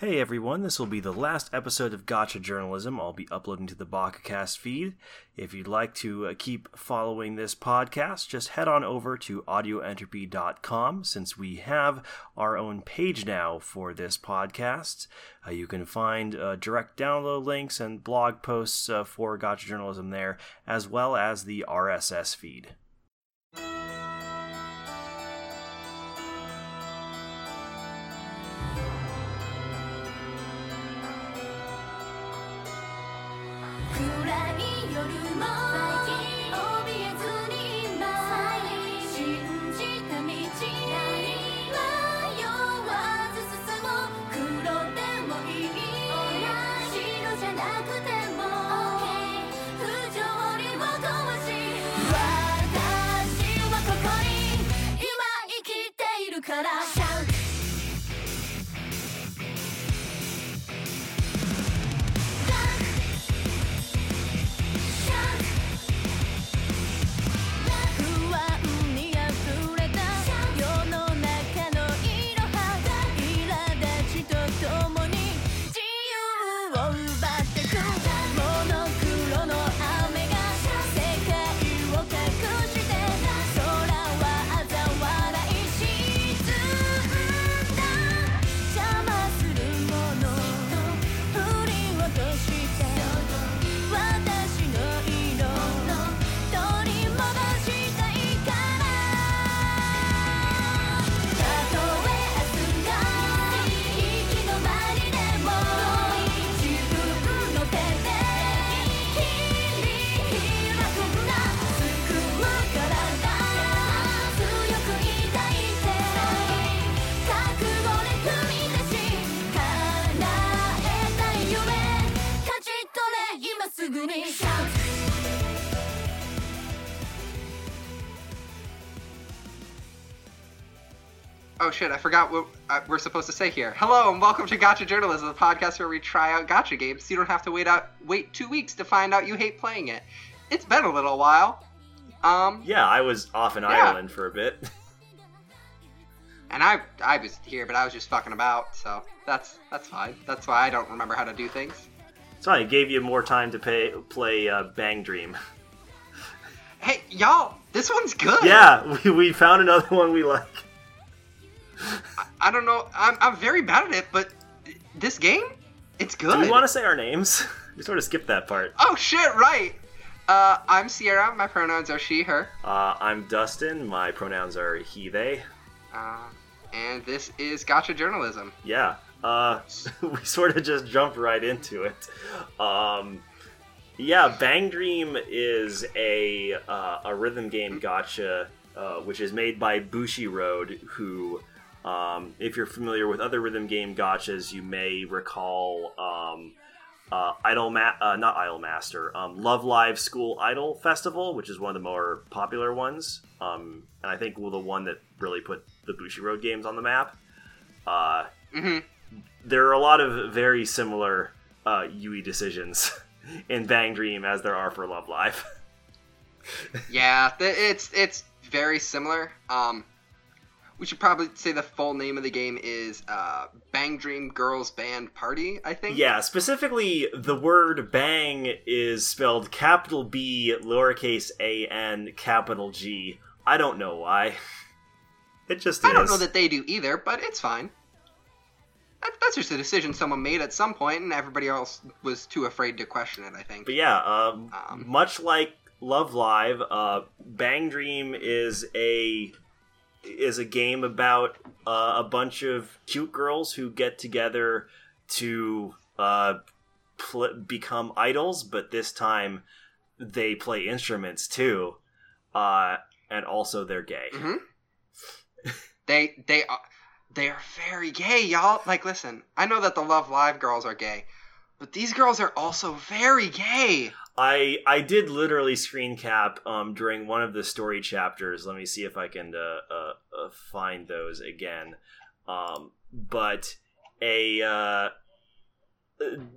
Hey everyone, this will be the last episode of Gotcha Journalism. I'll be uploading to the BakaCast feed. If you'd like to uh, keep following this podcast, just head on over to audioentropy.com since we have our own page now for this podcast. Uh, you can find uh, direct download links and blog posts uh, for Gotcha Journalism there, as well as the RSS feed. ら Oh shit, I forgot what uh, we're supposed to say here. Hello and welcome to Gotcha Journalism, the podcast where we try out gacha games so you don't have to wait out wait 2 weeks to find out you hate playing it. It's been a little while. Um Yeah, I was off in yeah. Ireland for a bit. and I I was here, but I was just fucking about, so that's that's fine. That's why I don't remember how to do things. So I gave you more time to pay, play uh, Bang Dream. Hey, y'all, this one's good. Yeah, we, we found another one we like. I, I don't know. I'm, I'm very bad at it, but this game, it's good. Do we want to say our names? we sort of skipped that part. Oh shit! Right. Uh, I'm Sierra. My pronouns are she, her. Uh, I'm Dustin. My pronouns are he, they. Uh, and this is Gotcha Journalism. Yeah. Uh, we sort of just jumped right into it. Um, yeah, Bang Dream is a uh, a rhythm game gacha, uh, which is made by Bushiroad, who um, if you're familiar with other rhythm game gachas, you may recall um, uh, Idol Ma- uh, not Idol Master, um, Love Live School Idol Festival, which is one of the more popular ones, um, and I think well, the one that really put the Bushiroad games on the map. Uh, mm-hmm. There are a lot of very similar uh, UE decisions in Bang Dream as there are for Love Live. yeah, it's it's very similar. Um, we should probably say the full name of the game is uh, Bang Dream Girls Band Party, I think. Yeah, specifically, the word bang is spelled capital B, lowercase a n, capital G. I don't know why. It just I don't know that they do either, but it's fine. That, that's just a decision someone made at some point, and everybody else was too afraid to question it, I think. But yeah, um, um, much like Love Live, uh, Bang Dream is a is a game about uh, a bunch of cute girls who get together to uh, pl- become idols, but this time they play instruments too, uh, and also they're gay. Mm-hmm. they they are they are very gay, y'all. Like, listen, I know that the Love Live girls are gay, but these girls are also very gay. I I did literally screen cap um, during one of the story chapters. Let me see if I can uh, uh, uh, find those again. Um, but a uh,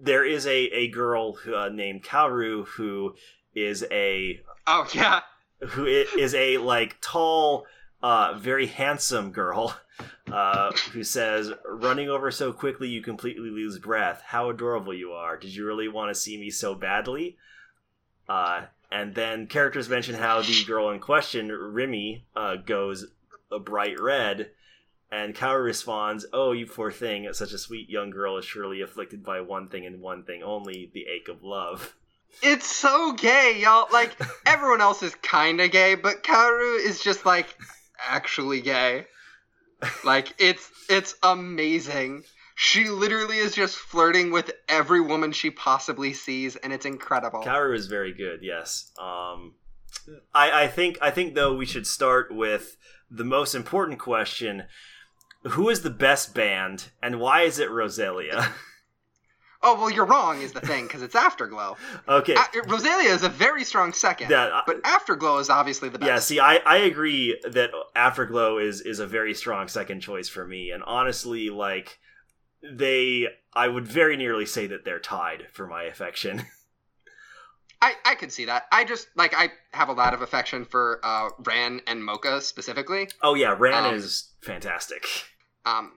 there is a a girl who, uh, named Kaoru who is a oh yeah who is a like tall uh, very handsome girl uh, who says, "Running over so quickly you completely lose breath. How adorable you are. Did you really want to see me so badly?" Uh, and then characters mention how the girl in question, Rimi, uh, goes a bright red, and Kaoru responds, "Oh, you poor thing! Such a sweet young girl is surely afflicted by one thing and one thing only—the ache of love." It's so gay, y'all. Like everyone else is kind of gay, but Kaoru is just like actually gay. Like it's it's amazing. She literally is just flirting with every woman she possibly sees, and it's incredible. Kaoru is very good. Yes. Um, I I think I think though we should start with the most important question: Who is the best band, and why is it Roselia? Oh well, you're wrong is the thing because it's Afterglow. okay. A- Roselia is a very strong second, Yeah, I- but Afterglow is obviously the best. Yeah, see, I, I agree that Afterglow is is a very strong second choice for me, and honestly, like they, I would very nearly say that they're tied for my affection. I, I could see that. I just like I have a lot of affection for uh, Ran and Mocha specifically. oh yeah, Ran Um, is fantastic. Um,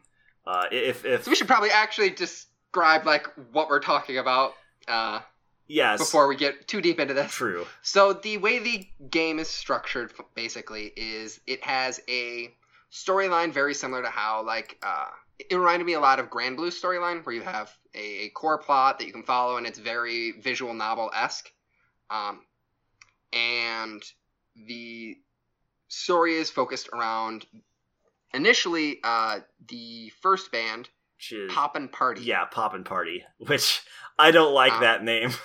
Uh, if if so we should probably actually describe like what we're talking about uh, yes, before we get too deep into this. true. So the way the game is structured, basically, is it has a storyline very similar to how like uh, it reminded me a lot of Granblue storyline, where you have a, a core plot that you can follow, and it's very visual novel esque. Um, and the story is focused around initially uh, the first band, Which is Poppin' Party. yeah, Poppin' Party, which I don't like Um, that name.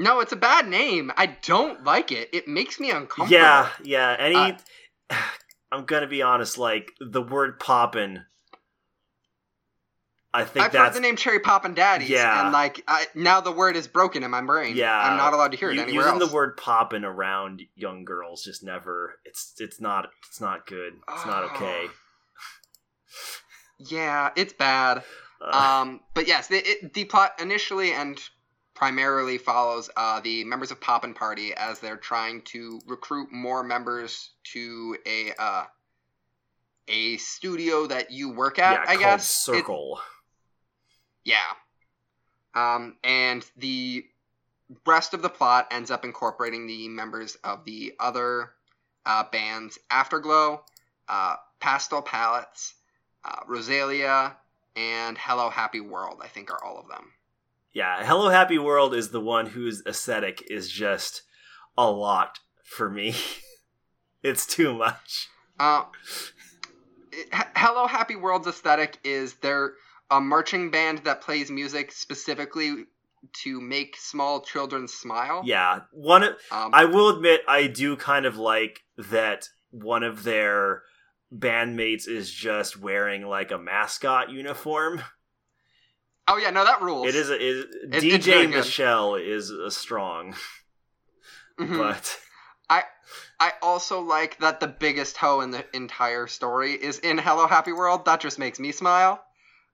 No, it's a bad name. I don't like it. It makes me uncomfortable. yeah, yeah. Any, Uh, I'm gonna be honest. Like the word "poppin," I think I've that's heard the name Cherry Poppin' Daddies, Yeah. and like I, now the word is broken in my brain. Yeah. I'm not allowed to hear it U- anywhere using else. the word "poppin" around young girls just never. It's it's not it's not good. It's not okay. yeah, it's bad. Uh, Um, but yes, the, it, the plot initially and primarily follows uh, the members of Poppin' Party as they're trying to recruit more members to a uh, a studio that you work at. yeah, I guess It- Circle. Yeah. Um, and the rest of the plot ends up incorporating the members of the other uh, bands Afterglow, uh, Pastel Palettes, uh, Roselia, and Hello Happy World, I think are all of them. Yeah, Hello Happy World is the one whose aesthetic is just a lot for me. it's too much. Uh, it- Hello Happy World's aesthetic is they're a marching band that plays music specifically to make small children smile. Yeah, one. of- Um, I will admit, I do kind of like that one of their bandmates is just wearing like a mascot uniform. oh yeah, no, that rules. It is a is, very DJ good. Michelle is a strong, Mhm. but I I also like that the biggest hoe in the entire story is in Hello Happy World. That just makes me smile.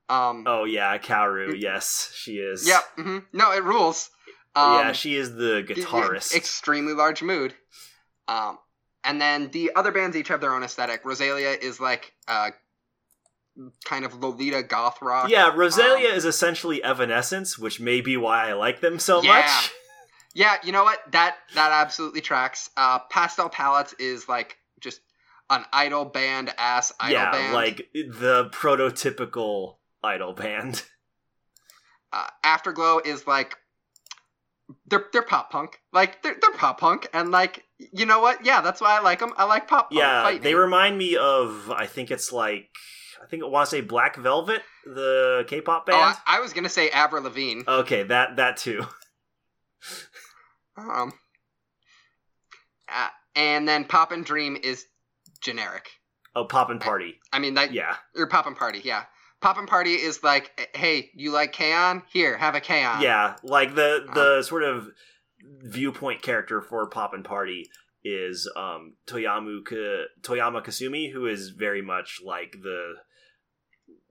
Um, oh yeah, Kaoru, yes, she is. Yep. hmm No, it rules. Um, yeah, she is the guitarist. Extremely large mood. Um, and then the other bands each have their own aesthetic. Roselia is like uh, kind of Lolita goth rock. yeah, Roselia um, is essentially Evanescence, which may be why I like them so Yeah. much. Yeah, you know what? That that absolutely tracks. Uh, Pastel Palettes is like just an idol band ass idol yeah, band. like the prototypical idol band. uh, Afterglow is like they're they're pop punk, like they're they're pop punk, and like you know what? Yeah, that's why I like them. I like pop punk. yeah, Fight they remind me of I think it's like I think I want to say Black Velvet, the K-pop Oh, band. I, I was gonna say Avril Lavigne. okay, that that too. Um, uh, and then Pop and Dream is generic. Oh, Poppin' Party. I mean that Yeah, or Poppin' Party. Yeah, Poppin' Party is like, hey, you like K-On? Here, have a K-On. yeah, like the Uh-huh. the sort of viewpoint character for Poppin' Party is um Toyamu Ka- Toyama Kasumi, who is very much like the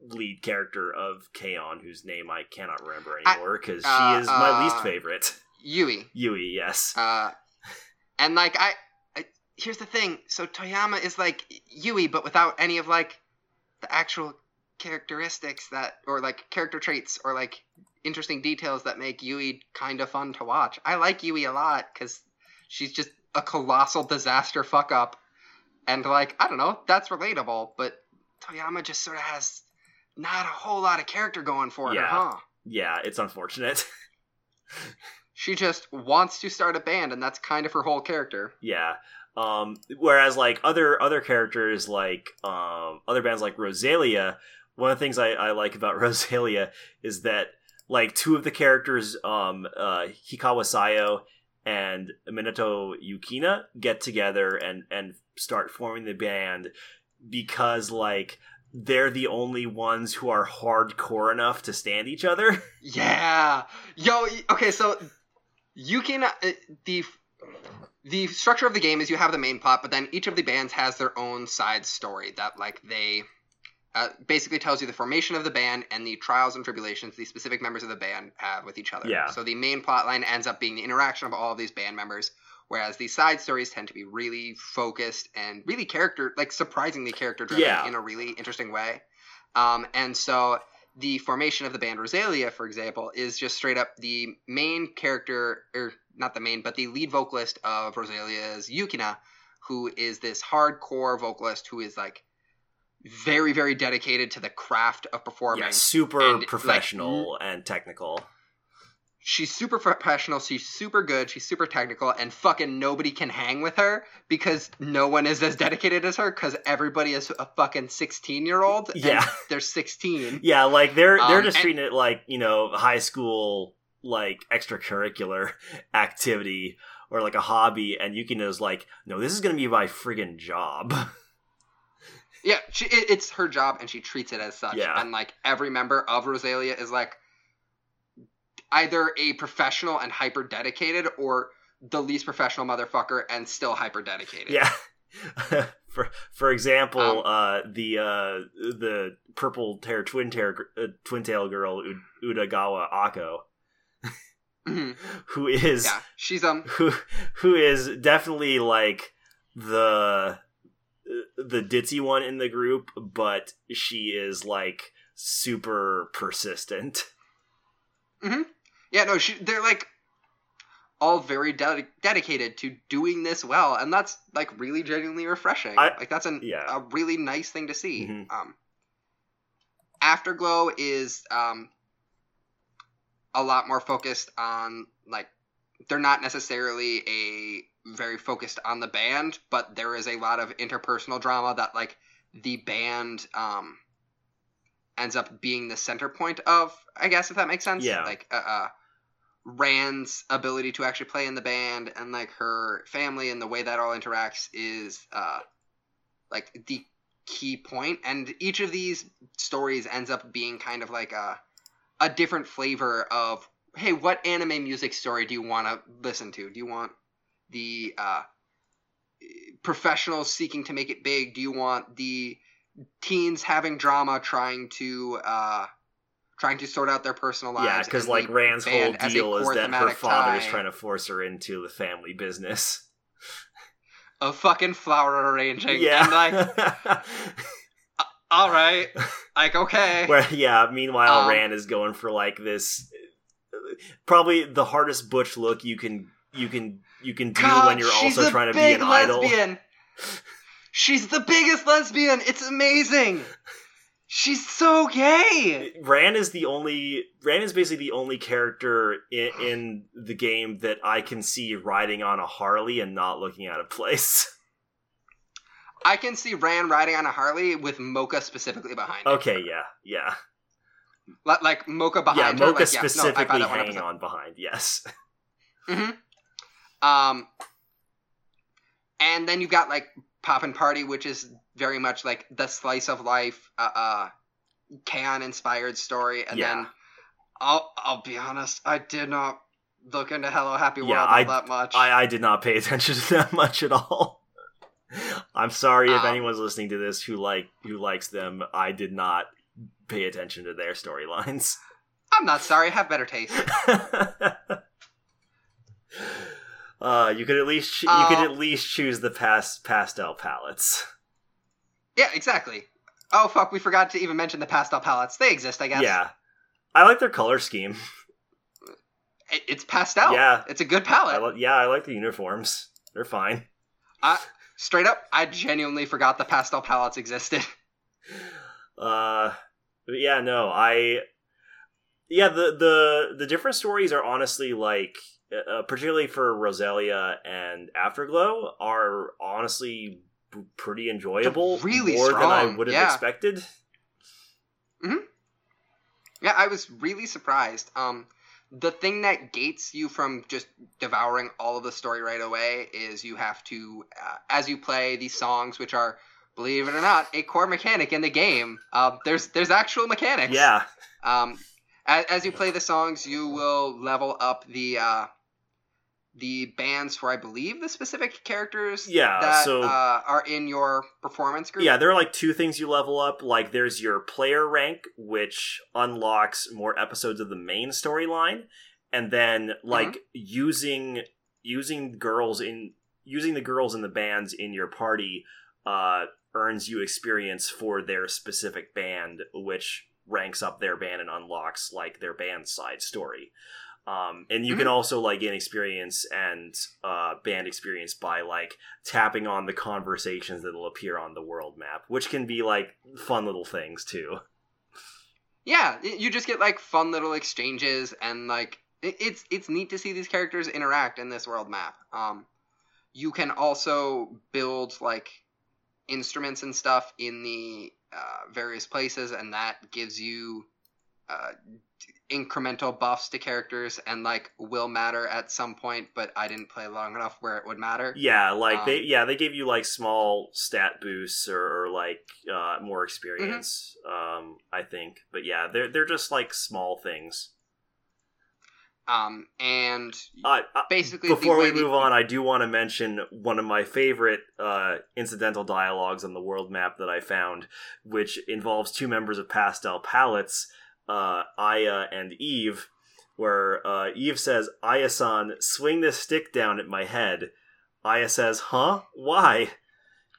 lead character of K-On, whose name I cannot remember anymore because uh, she is my uh, least favorite. Yui. Yui, yes. Uh, and like I, I, here's the thing. So Toyama is like Yui, but without any of like the actual characteristics that, or like character traits, or like interesting details that make Yui kind of fun to watch. I like Yui a lot because she's just a colossal disaster fuck up, and like I don't know, that's relatable. But Toyama just sort of has not a whole lot of character going for Yeah. her, huh? Yeah, it's unfortunate. She just wants to start a band, and that's kind of her whole character. yeah. Um, whereas like other other characters like um, other bands like Roselia, one of the things I, I like about Roselia is that like two of the characters, um, uh, Hikawa Sayo and Minato Yukina, get together and and start forming the band because like they're the only ones who are hardcore enough to stand each other. Yeah, yo. Okay, so can uh, the the structure of the game is you have the main plot, but then each of the bands has their own side story that like they uh, basically tells you the formation of the band and the trials and tribulations the specific members of the band have with each other. Yeah. So the main plot line ends up being the interaction of all of these band members. Whereas the side stories tend to be really focused and really character, like surprisingly character driven Yeah. in a really interesting way. Um, and so the formation of the band Roselia, for example, is just straight up the main character, or not the main, but the lead vocalist of Roselia's Yukina, who is this hardcore vocalist who is like very, very dedicated to the craft of performing. Yeah, super And, like, professional and technical. She's super professional. She's super good. She's super technical, and fucking nobody can hang with her because no one is as dedicated as her. Because everybody is a fucking sixteen-year-old. and Yeah. they're sixteen. Yeah, like they're they're Um, just and- treating it like you know high school like extracurricular activity or like a hobby, and Yukina's like, no, this is gonna be my friggin' job. Yeah, she, it, it's her job, and she treats it as such. Yeah. And like every member of Roselia is like either a professional and hyper dedicated, or the least professional motherfucker and still hyper dedicated. yeah. for for example, Um, uh, the uh, the purple hair twin tail uh, twin tail girl U- Udagawa Ako, Mhm. who is yeah. She's um. who who is definitely like the the ditzy one in the group, but she is like super persistent. Yeah, no, she, they're like all very de- dedicated to doing this well, and that's like really genuinely refreshing. I- like that's an, yeah. a really nice thing to see. Mhm. Um, Afterglow is um, a lot more focused on like they're not necessarily a very focused on the band, but there is a lot of interpersonal drama that like the band um ends up being the center point of, I guess if that makes sense. Yeah. Like uh, uh Ran's ability to actually play in the band and like her family and the way that all interacts is uh like the key point and each of these stories ends up being kind of like a a different flavor of hey what anime music story do you want to listen to? Do you want the uh professionals seeking to make it big? Do you want the teens having drama trying to uh trying to sort out their personal lives yeah, because like Ran's whole band as a deal is that her father is trying to force her into the family business. of fucking flower arranging. Yeah, and like all right. Like okay. Where yeah, meanwhile Um, Ran is going for like this probably the hardest butch look you can you can you can do God, when you're also trying to be an idol. lesbian. She's the biggest lesbian. It's amazing. She's so gay. Ran is the only Ran is basically the only character in, in the game that I can see riding on a Harley and not looking out of place. I can see Ran riding on a Harley with Mocha specifically behind. her. Okay, yeah, yeah, like Mocha yeah. behind her. Mocha like, yeah, no, specifically hanging on behind. Yes, hmm Um, and then you've got like Poppin' Party, which is very much like the slice of life, uh, uh K-On inspired story. And Yeah. then I'll I'll be honest, I did not look into Hello Happy World Yeah, I- that much. I I did not pay attention to that much at all. I'm sorry if Um, anyone's listening to this who like who likes them. I did not pay attention to their storylines. I'm not sorry. I have better taste. Uh, you could at least ch- you Uh, could at least choose the past pastel palettes. Yeah, exactly. Oh fuck, we forgot to even mention the pastel palettes. They exist, I guess. Yeah, I like their color scheme. It- it's pastel. Yeah. it's a good I palette. li- yeah, I like the uniforms. They're fine. I, straight up, I genuinely forgot the pastel palettes existed. Uh, but yeah, no, I yeah the the the different stories are honestly like uh, particularly for Roselia and Afterglow are honestly p- pretty enjoyable. They're really more than I would have yeah. expected. Hmm. Yeah, I was really surprised. Um, the thing that gates you from just devouring all of the story right away is you have to, uh, as you play these songs, which are, believe it or not, a core mechanic in the game. Uh, there's there's actual mechanics. Yeah, Um, as, as you play the songs, you will level up the uh, the bands for I believe the specific characters Yeah, that so- uh, are in your performance group. yeah. There are like two things you level up. Like there's your player rank, which unlocks more episodes of the main storyline, and then like Mm-hmm. using using girls in using the girls in the bands in your party uh, earns you experience for their specific band, which ranks up their band and unlocks like their band side story. Um, and you can also like gain experience and uh, band experience by like tapping on the conversations that'll appear on the world map, which can be like fun little things too. yeah you just get like fun little exchanges and like it's it's neat to see these characters interact in this world map um you can also build like instruments and stuff in the uh, various places and that gives you uh, incremental buffs to characters and like will matter at some point but i didn't play long enough where it would matter Yeah, like they Um, yeah they give you like small stat boosts or, or like uh, more experience. Um, I think, but yeah, they're they're just like small things. Um and Uh, basically Before we move on, I do want to mention one of my favorite uh, incidental dialogues on the world map that I found, which involves two members of Pastel Palettes, uh, Aya and Eve, where uh, Eve says, Aya-san, swing this stick down at my head. Aya says, huh? Why?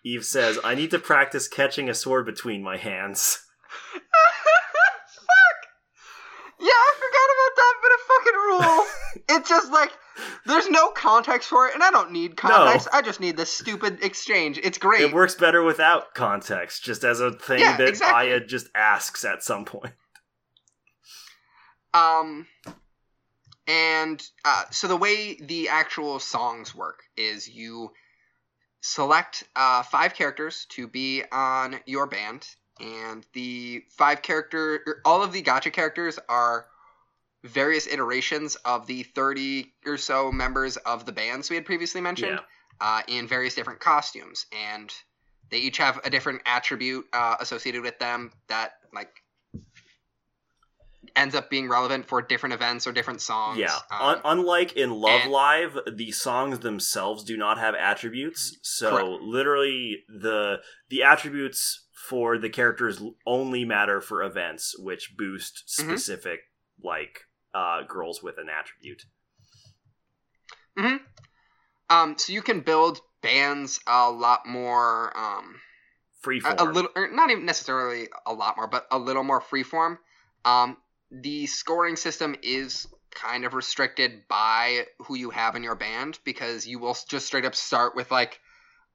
Eve says, I need to practice catching a sword between my hands. Fuck! Yeah, I forgot about that, but it fucking rules. it's just like there's no context for it, and I don't need context. I just need this stupid exchange. It's great. It works better without context, just as a thing Yeah, that exactly. Aya just asks at some point. Um, and uh, so the way the actual songs work is you select uh, five characters to be on your band, and the five character, er, all of the gacha characters are various iterations of the 30 or so members of the bands we had previously mentioned uh, in various different costumes and they each have a different attribute uh, associated with them that like ends up being relevant for different events or different songs Yeah. Um, Un- unlike in Love and- Live, the songs themselves do not have attributes. So Correct. literally the the attributes for the characters only matter for events which boost Mhm. specific like uh girls with an attribute. Hmm. um, so you can build bands a lot more um, Freeform. a, a little or not even necessarily a lot more but a little more freeform um, the scoring system is kind of restricted by who you have in your band because you will just straight up start with like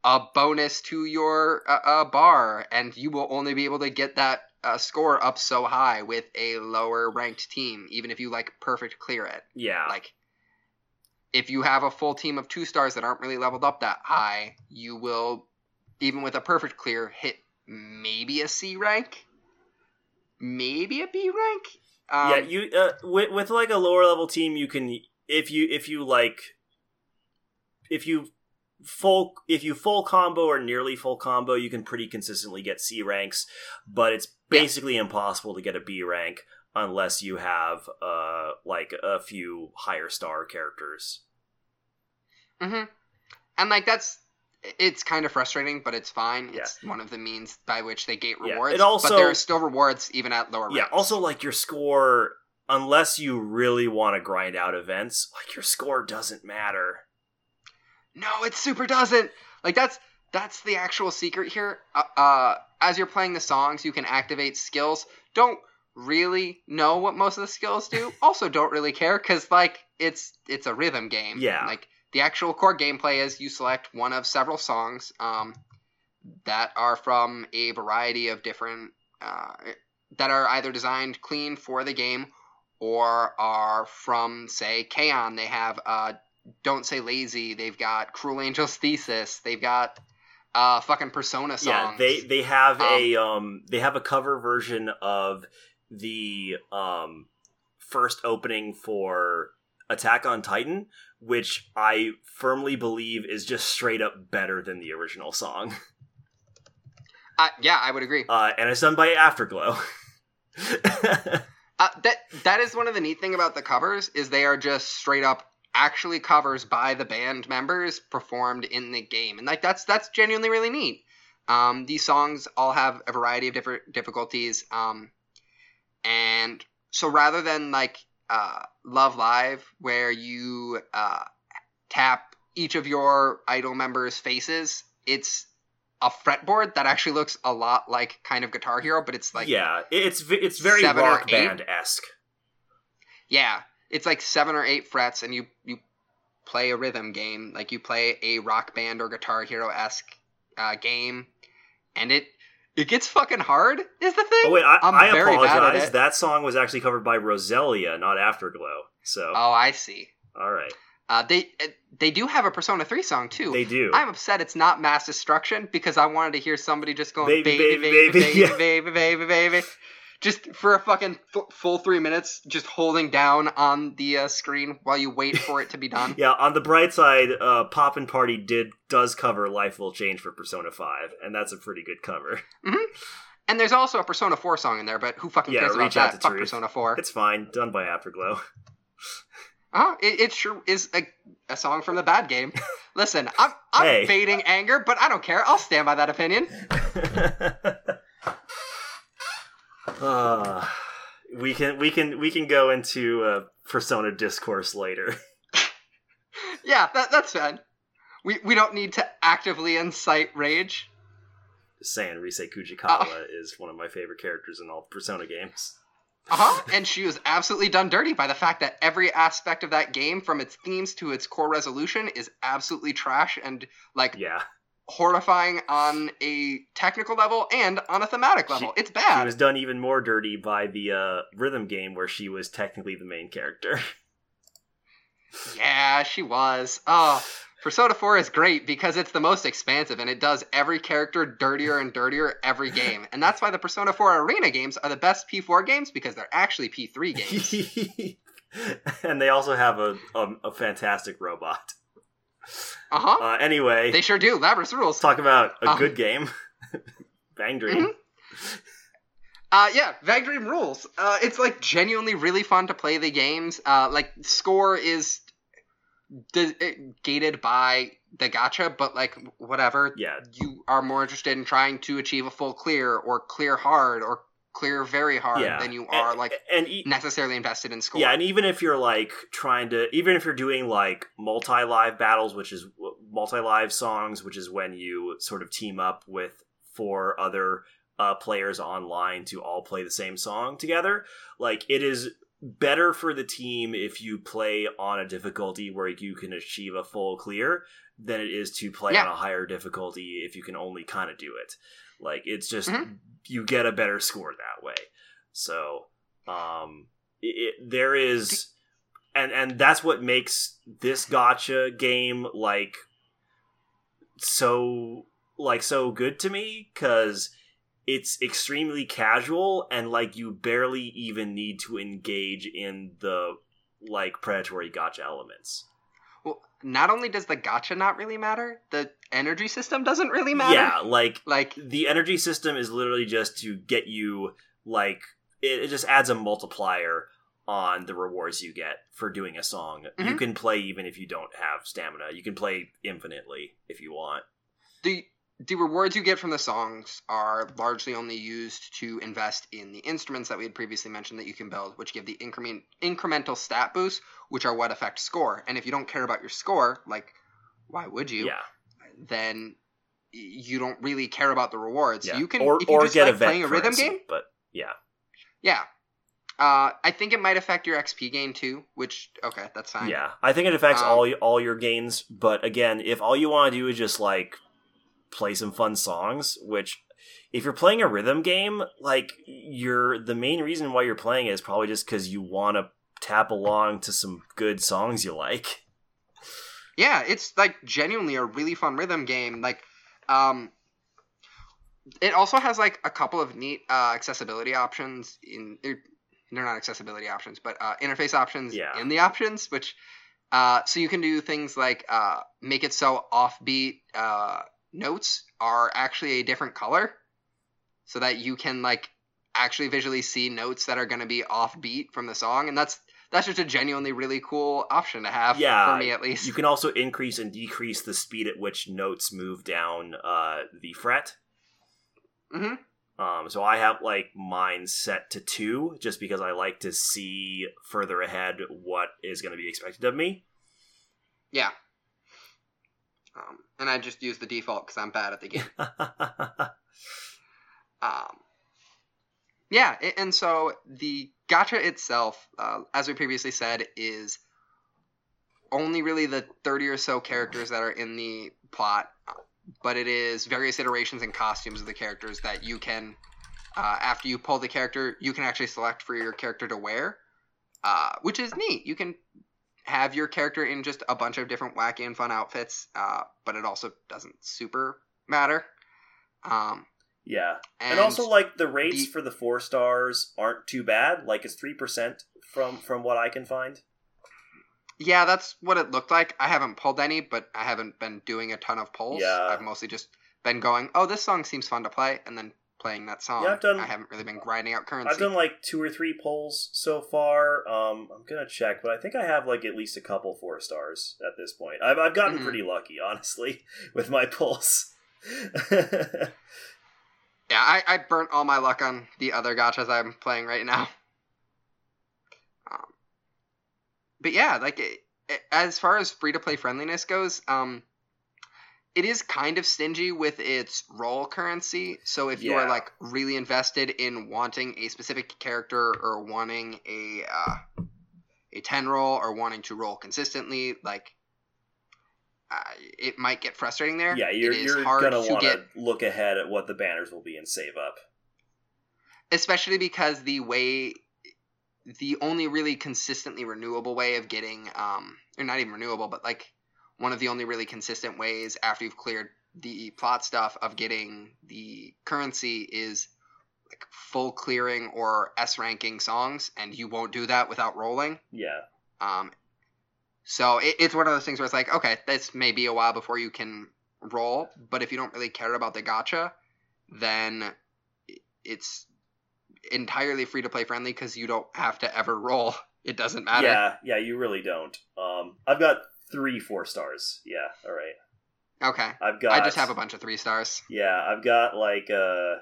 a bonus to your uh, uh, bar and you will only be able to get that uh, score up so high with a lower ranked team even if you like perfect clear it. Yeah. like if you have a full team of two stars that aren't really leveled up that high you will even with a perfect clear hit maybe a c rank. Maybe a b rank. Um, yeah, you uh, with with like a lower level team, you can if you if you like if you full if you full combo or nearly full combo, you can pretty consistently get C ranks, but it's Yeah. basically impossible to get a B rank unless you have uh like a few higher star characters. hmm and like that's it's kind of frustrating but it's fine Yeah. it's one of the means by which they gate Yeah, rewards it also- but there are still rewards even at lower Yeah, ranks. also like your score unless you really want to grind out events, like your score doesn't matter. No, it super doesn't. Like that's that's the actual secret here. Uh, uh, as you're playing the songs, you can activate skills. Don't really know what most of the skills do. also, don't really care because like it's it's a rhythm game. Yeah. Like the actual core gameplay is you select one of several songs um, that are from a variety of different uh, that are either designed clean for the game or are from say K-On! They have uh, Don't Say Lazy. They've got Cruel Angel's Thesis. They've got uh, fucking Persona songs. Yeah, they they have Um, a um they have a cover version of the um first opening for Attack on Titan, which I firmly believe is just straight up better than the original song. Uh, yeah, I would agree. Uh, and it's done by Afterglow. Uh, that that is one of the neat thing about the covers is they are just straight up actually covers by the band members performed in the game, and like that's that's genuinely really neat. Um, these songs all have a variety of different difficulties, um, and so rather than like uh, Love Live, where you uh, tap each of your idol members' faces, it's a fretboard that actually looks a lot like kind of Guitar Hero, but it's like yeah, it's it's very rock band esque. Yeah, it's like seven or eight frets, and you you play a rhythm game, like you play a rock band or Guitar Hero esque uh, game, and it it gets fucking hard. Is the thing? Oh wait, I, I'm I very bad at apologize. That song was actually covered by Roselia, not Afterglow. So, Oh, I see. all right, Uh, they they do have a Persona three song too. they do. I'm upset it's not Mass Destruction because I wanted to hear somebody just going Baby, baby baby, baby baby, baby yeah. baby baby baby, just for a fucking f- full three minutes, just holding down on the uh, screen while you wait for it to be done. Yeah, on the bright side, uh, Poppin' Party did does cover "Life Will Change" for Persona Five, and that's a pretty good cover. And there's also a Persona 4 song in there, but who fucking Yeah, cares about out that? Fuck Truth. Persona 4. It's fine, done by Afterglow. Oh, it, it sure is a, a song from the bad game. Listen, I'm, I'm Hey. fading anger, but I don't care. I'll stand by that opinion. Uh, we can we can we can go into uh, Persona discourse later. Yeah, that, that's fine. We, we don't need to actively incite rage. Just saying, Rise Kujikawa Oh. is one of my favorite characters in all Persona games. Uh huh. and she was absolutely done dirty by the fact that every aspect of that game, from its themes to its core resolution, is absolutely trash and like Yeah, horrifying on a technical level and on a thematic level. it's bad. she was done even more dirty by the uh, rhythm game where she was technically the main character. Yeah, she was. Oh, Persona 4 is great because it's the most expansive and it does every character dirtier and dirtier every game. And that's why the Persona 4 Arena games are the best P4 games because they're actually P3 games. and they also have a a, a fantastic robot. Uh huh. Uh, anyway, They sure do. Labrys rules. talk about a Um, good game. Bang Dream. Mhm. Uh, yeah, Vag Dream rules. Uh, it's like genuinely really fun to play the games. Uh, like score is d- eh, gated by the gacha, but like whatever. Yeah, You are more interested in trying to achieve a full clear or clear hard or clear very hard yeah. than you are and, like and e- necessarily invested in score. yeah, and even if you're like trying to, even if you're doing like multi live battles, which is multi live songs, which is when you sort of team up with four other uh, players online to all play the same song together. Like it is better for the team if you play on a difficulty where you can achieve a full clear than it is to play Yeah. on a higher difficulty if you can only kind of do it. Like it's just Mhm. you get a better score that way. So um it, it, there is and and that's what makes this gacha game like so like so good to me cuz it's extremely casual and like you barely even need to engage in the like predatory gacha elements. Not only does the gacha not really matter, the energy system doesn't really matter. Yeah, like Like the energy system is literally just to get you like it, it just adds a multiplier on the rewards you get for doing a song. You Mhm. can play even if you don't have stamina. You can play infinitely if you want. the the rewards you get from the songs are largely only used to invest in the instruments that we had previously mentioned that you can build, which give the increment incremental stat boosts, which are what affect score. And if you don't care about your score, like why would you? Yeah. Then you don't really care about the rewards. Yeah. You can or if you or just get like playing a rhythm game. But yeah. Yeah. Uh, I think it might affect your XP gain too, which okay, that's fine. Yeah, I think it affects Um, all all your gains. But again, if all you want to do is just like play some fun songs, which if you're playing a rhythm game, like you're the main reason why you're playing it is probably just because you want to tap along to some good songs you like. Yeah, it's like genuinely a really fun rhythm game. Like, um, it also has like a couple of neat uh, accessibility options in. They're, they're not accessibility options, but uh, interface options Yeah. in the options, which uh, so you can do things like uh, make it so offbeat uh, notes are actually a different color, so that you can like actually visually see notes that are going to be offbeat from the song, and that's that's just a genuinely really cool option to have Yeah, for me at least. You can also increase and decrease the speed at which notes move down uh, the fret. hmm Um, so I have like mine set to two, just because I like to see further ahead what is going to be expected of me. Yeah. Um, and I just use the default because I'm bad at the game. Um, yeah, and so the gotcha itself, uh, as we previously said, is only really the 30 or so characters that are in the plot, but it is various iterations and costumes of the characters that you can, uh, after you pull the character, you can actually select for your character to wear, uh, which is neat. You can have your character in just a bunch of different wacky and fun outfits, uh, but it also doesn't super matter. Um, yeah, and, and, also like the rates the- for the four stars aren't too bad. Like it's three percent from from what I can find. yeah, that's what it looked like. I haven't pulled any, but I haven't been doing a ton of polls. Yeah. I've mostly just been going, oh, this song seems fun to play, and then playing that song. Yeah, I've done- I haven't really been grinding out currency. I've done like two or three polls so far. Um, I'm gonna check, but I think I have like at least a couple four stars at this point. I've I've gotten Mhm. pretty lucky, honestly, with my polls. Yeah, I, I burnt all my luck on the other gachas I'm playing right now. Um, but yeah, like it, it- as far as free to play friendliness goes, um, it is kind of stingy with its roll currency. So if you are like really invested in wanting a specific character or wanting a uh, a ten roll or wanting to roll consistently, like uh, it might get frustrating there. yeah, you're it is you're hard gonna to want get to look ahead at what the banners will be and save up. especially because the way the only really consistently renewable way of getting um or not even renewable but like one of the only really consistent ways after you've cleared the plot stuff of getting the currency is like full clearing or s ranking songs and you won't do that without rolling Yeah, um so it, it's one of those things where it's like okay this may be a while before you can roll but if you don't really care about the gacha then it's entirely free to play friendly because you don't have to ever roll it doesn't matter yeah, yeah. You really don't. Um, I've got three four stars. Yeah, all right. okay I've got. i just have a bunch of three stars Yeah, I've got like uh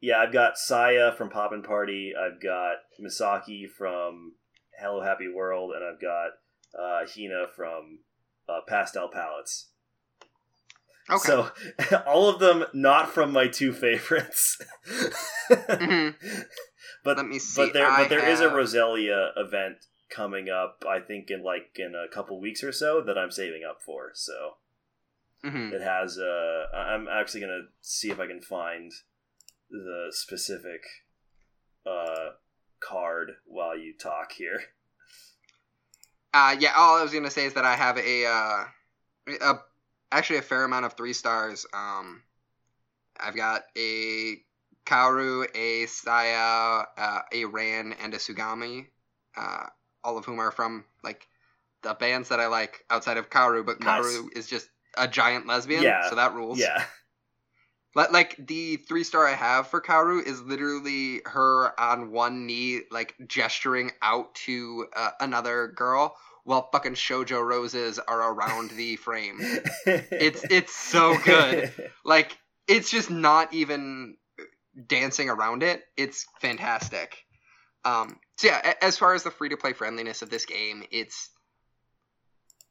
Yeah, I've got Saya from Poppin' Party, I've got Misaki from Hello Happy World, and I've got uh Hina from uh, Pastel Palettes. okay So all of them not from my two favorites. Mhm. But Let me see, but there I but there is a have- Roselia event coming up, I think in like in a couple weeks or so that I'm saving up for. So Mhm. it has uh i'm actually gonna see if i can find the specific uh card while you talk here uh yeah all i was gonna say is that i have a uh a actually a fair amount of three stars um i've got a kaoru a saya uh, a ran and a tsugumi uh all of whom are from like the bands that i like outside of kaoru but Nice. kaoru is just a giant lesbian Yeah. so that rules yeah Like, like the three star I have for Kaoru is literally her on one knee, like gesturing out to uh, another girl, while fucking shojo roses are around the frame. It's it's so good. Like it's just not even dancing around it. It's fantastic. Um, so yeah, as far as the free to play friendliness of this game, it's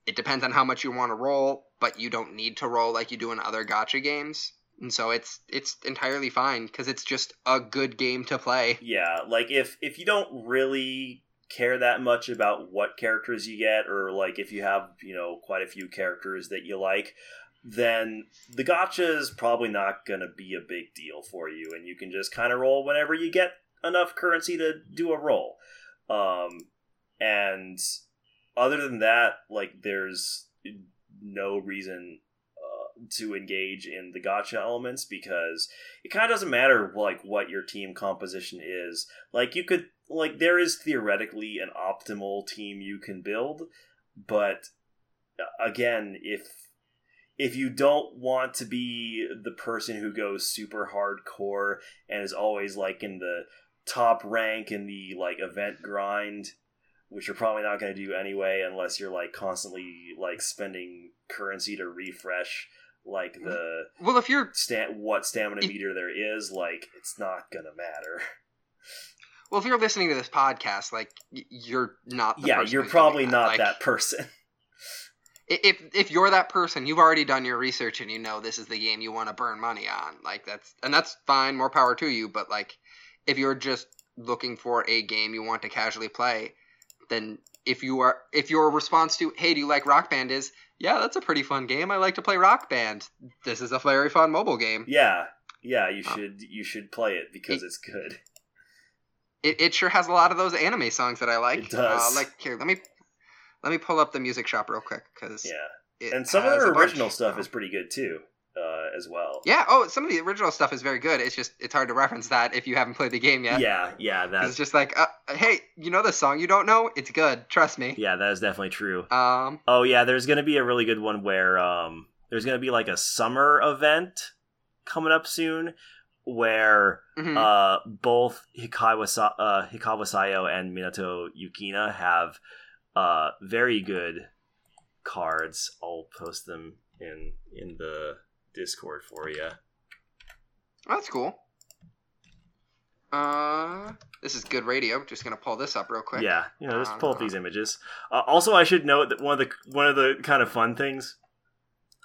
it depends on how much you want to roll, but you don't need to roll like you do in other gacha games. And so it's it's entirely fine because it's just a good game to play. Yeah, like if if you don't really care that much about what characters you get, or like if you have you know quite a few characters that you like, then the gacha is probably not going to be a big deal for you, and you can just kind of roll whenever you get enough currency to do a roll. Um, and other than that, like there's no reason uh, to engage in the gacha elements because it kind of doesn't matter like what your team composition is. Like you could like there is theoretically an optimal team you can build, but uh, again, if if you don't want to be the person who goes super hardcore and is always like in the top rank in the like event grind which you're probably not going to do anyway unless you're like constantly like spending currency to refresh like the mm-hmm. Well, if you're sta- what stamina meter there is like it's not gonna matter well, if you're listening to this podcast, like you're not. Yeah you're probably that. not Like, that person If if you're that person, you've already done your research and you know this is the game you want to burn money on. Like that's and that's fine. More power to you. But like, if you're just looking for a game you want to casually play, then if you are if your response to hey do you like rock band? is yeah that's a pretty fun game. I like to play rock band. This is a very fun mobile game. Yeah. Yeah you Uh, should you should play it because it's good. It, it sure has a lot of those anime songs that i like. It does. uh, like here let me let me pull up the music shop real quick because yeah. and some of their original stuff is pretty good too uh, as well yeah oh some of the original stuff is very good it's just it's hard to reference that if you haven't played the game yet yeah yeah. that's it's just like uh, hey you know this song you don't know it's good trust me yeah that is definitely true um Oh yeah, there's gonna be a really good one where um there's gonna be like a summer event coming up soon where mhm. uh both Hikawa Sa- uh, Hikawa Sayo and Minato Yukina have uh very good cards. I'll post them in in the Discord for you. Oh, that's cool. Uh, this is good radio. Just gonna pull this up real quick. Yeah, you know, just pull up Uh, these images. Uh, also, I should note that one of the one of the kind of fun things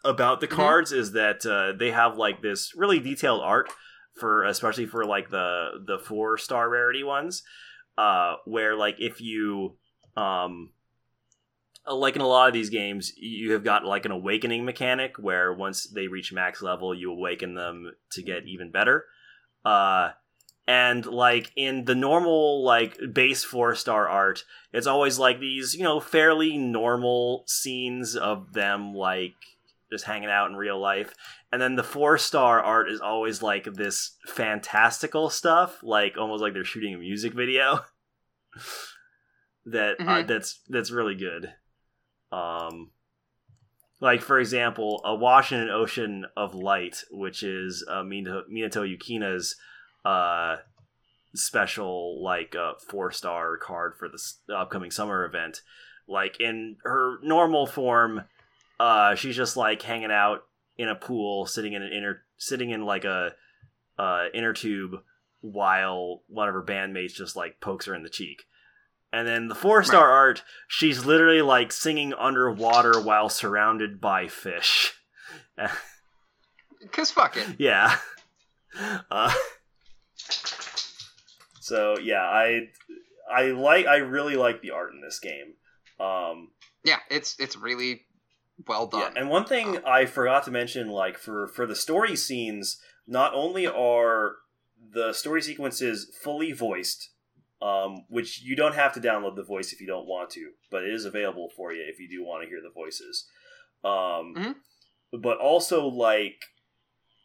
about the Mhm. cards is that uh, they have like this really detailed art for, especially for like the the four star rarity ones, uh, where like if you um. Uh, Like in a lot of these games, you have got like an awakening mechanic where once they reach max level, you awaken them to get even better. Uh, and like in the normal like base four star art it's always like these you know fairly normal scenes of them like just hanging out in real life and then the four star art is always like this fantastical stuff like almost like they're shooting a music video that uh, Mhm. that's that's really good um like for example a wash in an ocean of light which is uh, minato, minato yukina's uh special like uh four star card for the s- upcoming summer event. Like in her normal form uh she's just like hanging out in a pool sitting in an inner sitting in like a uh inner tube while one of her bandmates just like pokes her in the cheek and then the four star art she's literally like singing underwater while surrounded by fish Cause fuck it. yeah. Uh, so yeah, I I like I really like the art in this game. Um, Yeah, it's it's really well yeah, done. and one thing I forgot to mention, like for for the story scenes, not only are the story sequences fully voiced, um, which you don't have to download the voice if you don't want to, but it is available for you if you do want to hear the voices. Um, Mhm. But also, like,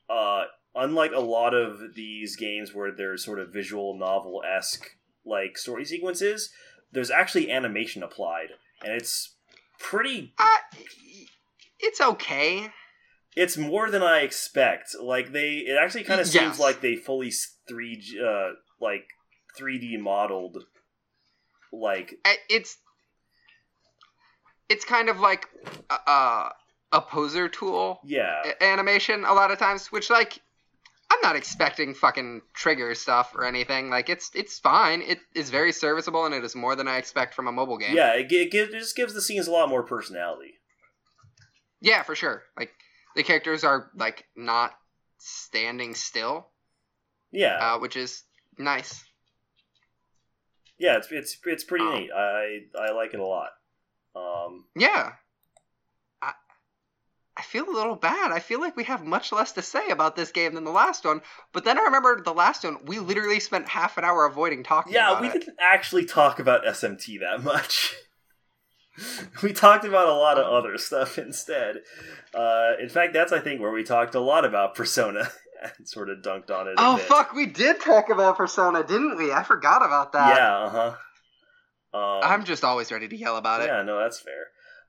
uh, unlike a lot of these games where there's sort of visual novel esque like story sequences, there's actually animation applied, and it's pretty Uh, it's okay. it's more than I expect. Like they, it actually kind of Yes. seems like they fully three uh like three D modeled. Like Uh, It's it's kind of like a, a, poser tool yeah, animation a lot of times, which like I'm not expecting fucking trigger stuff or anything. Like it's it's fine. It is very serviceable and it is more than I expect from a mobile game. yeah. It, it, it just gives the scenes a lot more personality. Yeah, for sure. Like the characters are like not standing still, Yeah, uh, which is nice. Yeah, it's it's it's pretty Um, neat. I I like it a lot. Um, Yeah. I I feel a little bad. I feel like we have much less to say about this game than the last one. But then I remember the last one, we literally spent half an hour avoiding talking yeah, we it. didn't actually talk about SMT that much. we talked about a lot of other stuff instead. Uh, in fact, that's I think where we talked a lot about Persona and sort of dunked on it. Oh fuck, we did talk about Persona, didn't we? I forgot about that. Yeah, uh huh. Um, I'm just always ready to yell about it. Yeah, no, that's fair.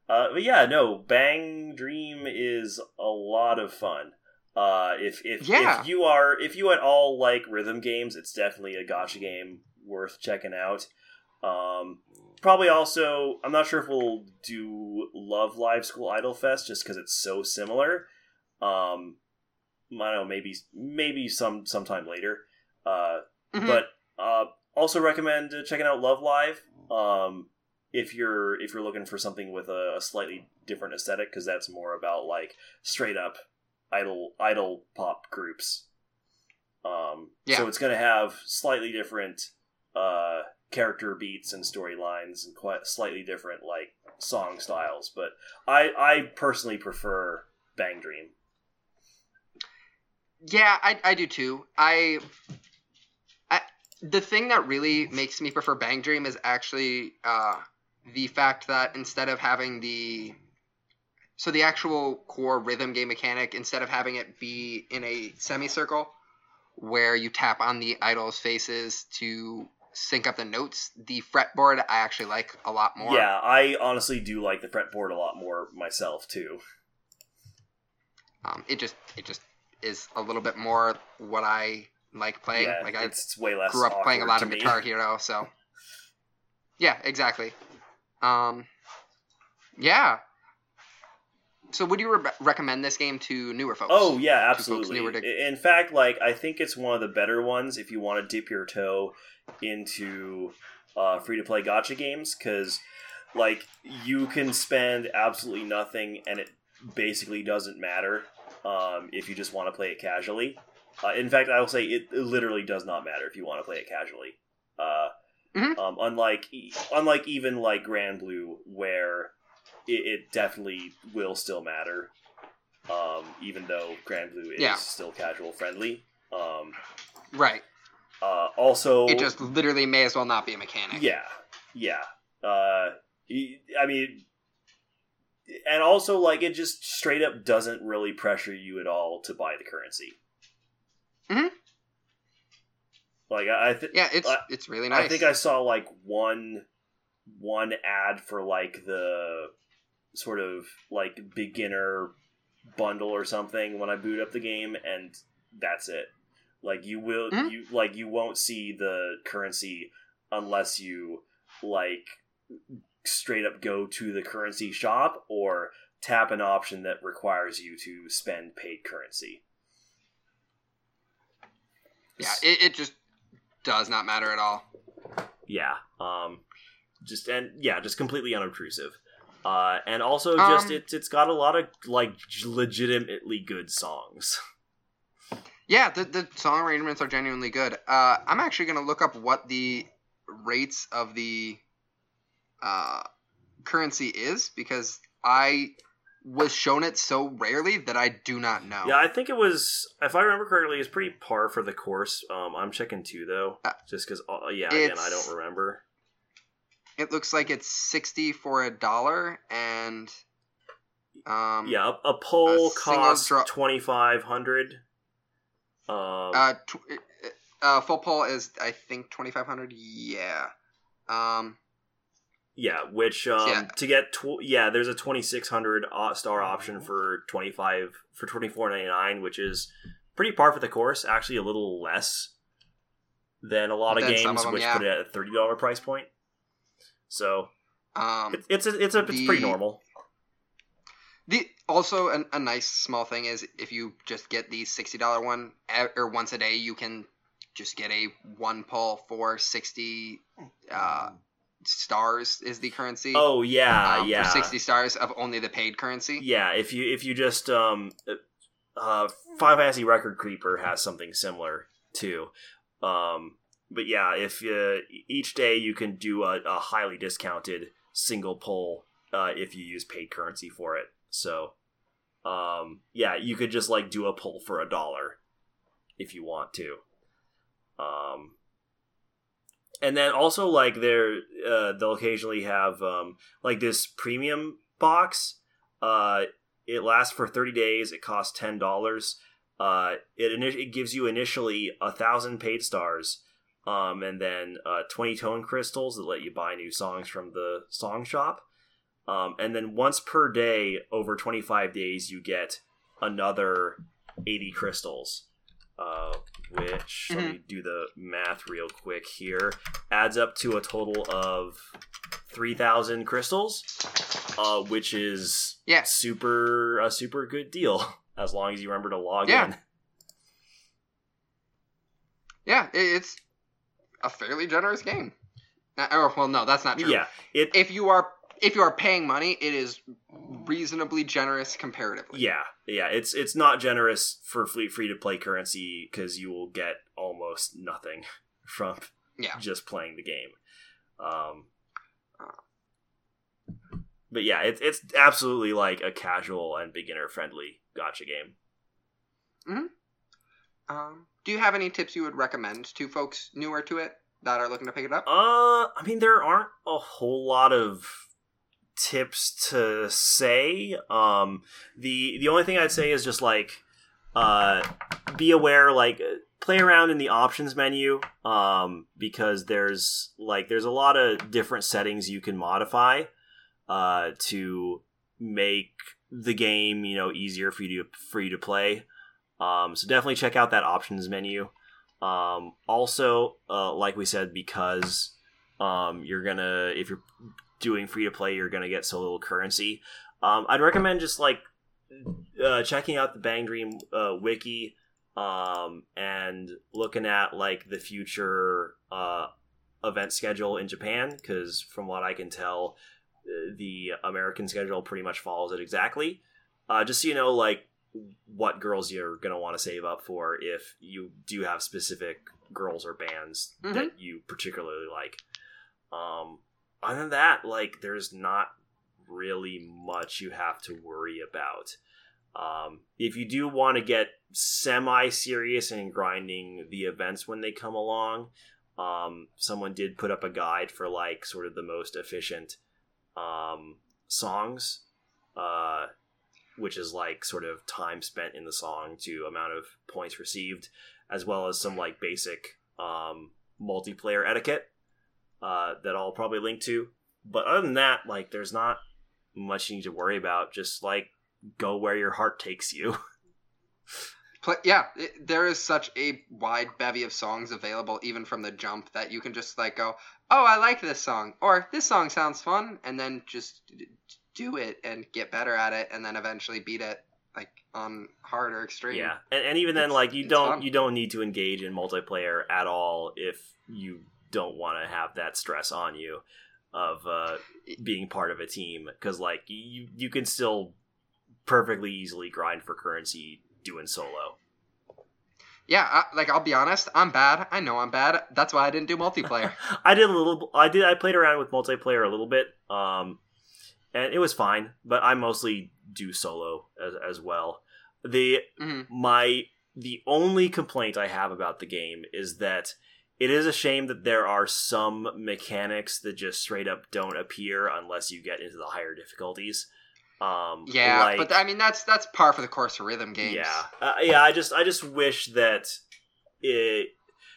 Uh, but yeah, no, Bang Dream is a lot of fun. Uh, if if Yeah. if you are if you at all like rhythm games, it's definitely a gacha game worth checking out. Um, probably also, I'm not sure if we'll do Love Live School Idol Fest just because it's so similar. Um, I don't know, maybe maybe some sometime later. Uh, Mhm. but uh, also recommend uh, checking out Love Live um, if you're if you're looking for something with a, a slightly different aesthetic because that's more about like straight up idol idol pop groups. Um, Yeah. So it's going to have slightly different uh, character beats and storylines and quite slightly different like song styles, but I I personally prefer Bang Dream. Yeah, I, I do too. I, I the thing that really makes me prefer Bang Dream is actually uh, the fact that instead of having the so the actual core rhythm game mechanic, instead of having it be in a semicircle where you tap on the idol's faces to sync up the notes, the fretboard I actually like a lot more. Yeah, I honestly do like the fretboard a lot more myself too. Um, it just it just is a little bit more what I like playing. yeah, like I it's, way less. grew up playing a lot of me. Guitar Hero, so yeah, exactly. Um, yeah. So, would you re- recommend this game to newer folks? Oh yeah, absolutely. to- In fact, like I think it's one of the better ones if you want to dip your toe into uh, free to play gacha games because like you can spend absolutely nothing and it basically doesn't matter um, if you just want to play it casually. Uh, in fact, I will say it, it literally does not matter if you want to play it casually. Uh, Mhm. um, unlike unlike even like Granblue, where it, it definitely will still matter, um, even though Granblue is Yeah. still casual friendly. Um, right. uh, also, It just literally may as well not be a mechanic. yeah, yeah. Uh, I mean, and also like it just straight up doesn't really pressure you at all to buy the currency. Mhm. Like I, I think Yeah, it's I- it's really nice. I think I saw like one one ad for like the sort of like beginner bundle or something when I boot up the game and that's it. Like you will Mhm. you like you won't see the currency unless you like straight up go to the currency shop or tap an option that requires you to spend paid currency. yeah, it, it just does not matter at all. yeah um just and yeah just completely unobtrusive uh and also just Um, it's it's got a lot of like legitimately good songs Yeah, the the song arrangements are genuinely good. Uh, I'm actually gonna look up what the rates of the uh, currency is because I was shown it so rarely that I do not know. yeah i think it was if i remember correctly it's pretty par for the course um i'm checking two though Uh, just because uh, yeah again i don't remember It looks like it's sixty for a dollar, and um, yeah a, a poll a costs drop- 2500 um uh, tw- uh, full pull is I think twenty five hundred. Yeah. Um, Yeah, which um, Yeah. to get tw- yeah, there's a 2600 star option for 25 for 24.99, which is pretty par for the course. Actually, a little less than a lot of games, some of 'em, which yeah. put it at a thirty dollar price point. So um, it's it's a, it's a, it's pretty normal. The also a, a nice small thing is if you just get the sixty dollar one or once a day, you can just get a one pull for sixty uh, stars is the currency. Oh yeah, um, yeah. For sixty stars of only the paid currency. Yeah, if you if you just um uh Final Fantasy Record Keeper has something similar too. Um but yeah, if uh, each day you can do a, a highly discounted single pull uh, if you use paid currency for it. So um yeah, you could just like do a pull for a dollar if you want to. Um and then also like they're uh, they'll occasionally have um, like this premium box uh, it lasts for 30 days it costs $10 uh, it, it gives you initially a thousand paid stars um, and then uh, 20 tone crystals that let you buy new songs from the song shop um, and then once per day over 25 days you get another 80 crystals uh, which let me do the math real quick here adds up to a total of 3000 crystals uh, which is Yeah. super a super good deal as long as you remember to log Yeah. in Yeah, it, it's a fairly generous game. Uh, or well, no, that's not true. yeah it If you are if you are paying money, it is reasonably generous comparatively. yeah yeah it's it's not generous for free free to play currency because you will get almost nothing from Yeah. just playing the game um but yeah it's it's absolutely like a casual and beginner friendly gacha game Mm-hmm. Um, do you have any tips you would recommend to folks newer to it that are looking to pick it up? Uh, I mean, there aren't a whole lot of tips to say. Um, the the only thing I'd say is just like, uh, be aware, like, play around in the options menu, um, because there's like there's a lot of different settings you can modify, uh, to make the game you know easier for you to for you to play. Um, so definitely check out that options menu. Um, also, uh, like we said, because um, you're gonna if you're doing free to play, you're gonna get so little currency. Um, I'd recommend just like uh, checking out the Bang Dream uh, wiki um, and looking at like the future uh, event schedule in Japan, because from what I can tell, uh, the American schedule pretty much follows it exactly. Uh, just so you know, like what girls you're gonna want to save up for if you do have specific girls or bands Mhm. that you particularly like. Um, other than that, like there's not really much you have to worry about. Um, if you do want to get semi serious and grinding the events when they come along, um, someone did put up a guide for like sort of the most efficient um, songs, uh, which is like sort of time spent in the song to amount of points received, as well as some like basic um, multiplayer etiquette uh, that I'll probably link to. But other than that, like, there's not much you need to worry about. Just like go where your heart takes you. Yeah, it, there is such a wide bevy of songs available, even from the jump, that you can just like go, "Oh, I like this song," or "This song sounds fun," and then just do it and get better at it, and then eventually beat it like on hard or extreme. yeah, and, and even then, It's- like, you don't fun. you don't need to engage in multiplayer at all if you don't want to have that stress on you of uh, being part of a team because like you you can still perfectly easily grind for currency doing solo. Yeah, I, like I'll be honest, I'm bad. I know I'm bad. That's why I didn't do multiplayer. I did a little. I did. I played around with multiplayer a little bit, um, and it was fine. But I mostly do solo as, as well. The Mhm. my the only complaint I have about the game is that it is a shame that there are some mechanics that just straight up don't appear unless you get into the higher difficulties. Um, Yeah, like- but I mean that's that's par for the course for rhythm games. yeah, uh, yeah. I just I just wish that it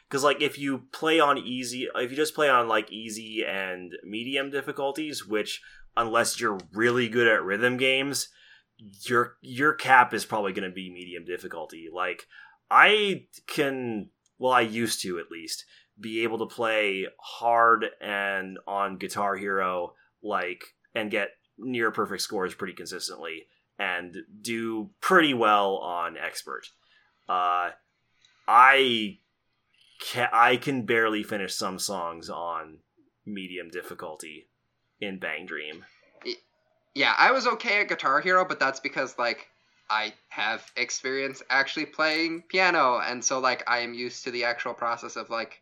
because like if you play on easy, if you just play on like easy and medium difficulties, which unless you're really good at rhythm games, your your cap is probably going to be medium difficulty. Like I can, well, I used to at least be able to play hard and on Guitar Hero like and get near perfect scores pretty consistently and do pretty well on expert. Uh, I can I can barely finish some songs on medium difficulty in Bang Dream. Yeah, I was okay at Guitar Hero, but that's because like I have experience actually playing piano, and so like I am used to the actual process of like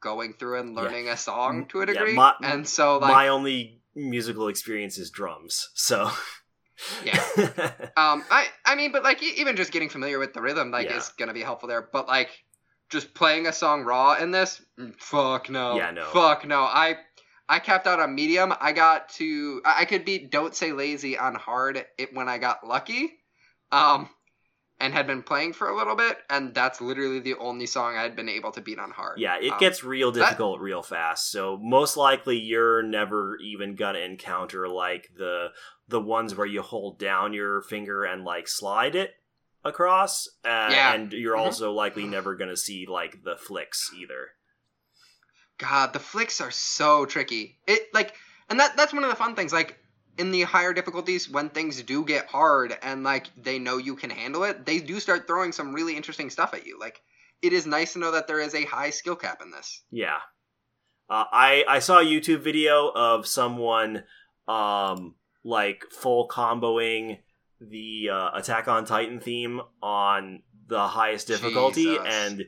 going through and Yeah. learning a song to a Yeah, degree. my- and so like My only musical experience is drums, so Yeah. um I I mean, but like even just getting familiar with the rhythm like Yeah. is gonna be helpful there. But like just playing a song raw in this, mm, fuck no, Yeah, no. fuck no. I I capped out on medium. I got to I I could beat Don't Say Lazy on hard it when I got lucky, um, and had been playing for a little bit, and that's literally the only song I had been able to beat on hard. Yeah, it Um, gets real that- difficult real fast. So most likely you're never even gonna encounter like the the ones where you hold down your finger and like slide it across. Uh, Yeah. and you're Mhm. also likely never gonna see like the flicks either. God, the flicks are so tricky. It like, and that that's one of the fun things. Like in the higher difficulties, when things do get hard and like they know you can handle it, they do start throwing some really interesting stuff at you. Like it is nice to know that there is a high skill cap in this. Yeah. Uh, I I saw a YouTube video of someone um like full comboing the uh, Attack on Titan theme on the highest difficulty, Jesus. and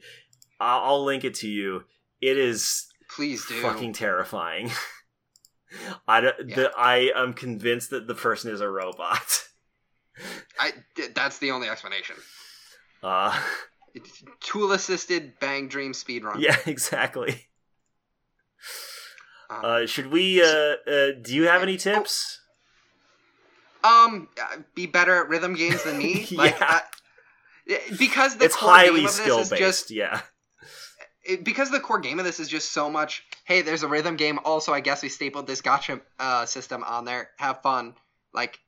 I'll, I'll link it to you. It is Please do. fucking terrifying. I don't- Yeah. the, I am convinced that the person is a robot. I that's the only explanation. Uh, Tool assisted bang dream speed run. yeah, exactly. Um, Uh, should we? Uh, uh, do you have any tips? um, uh, be better at rhythm games than me. Like, Yeah. because the it's game highly of this skill is based. just yeah. It, because the core game of this is just so much hey there's a rhythm game also i guess we stapled this gacha uh, system on there have fun like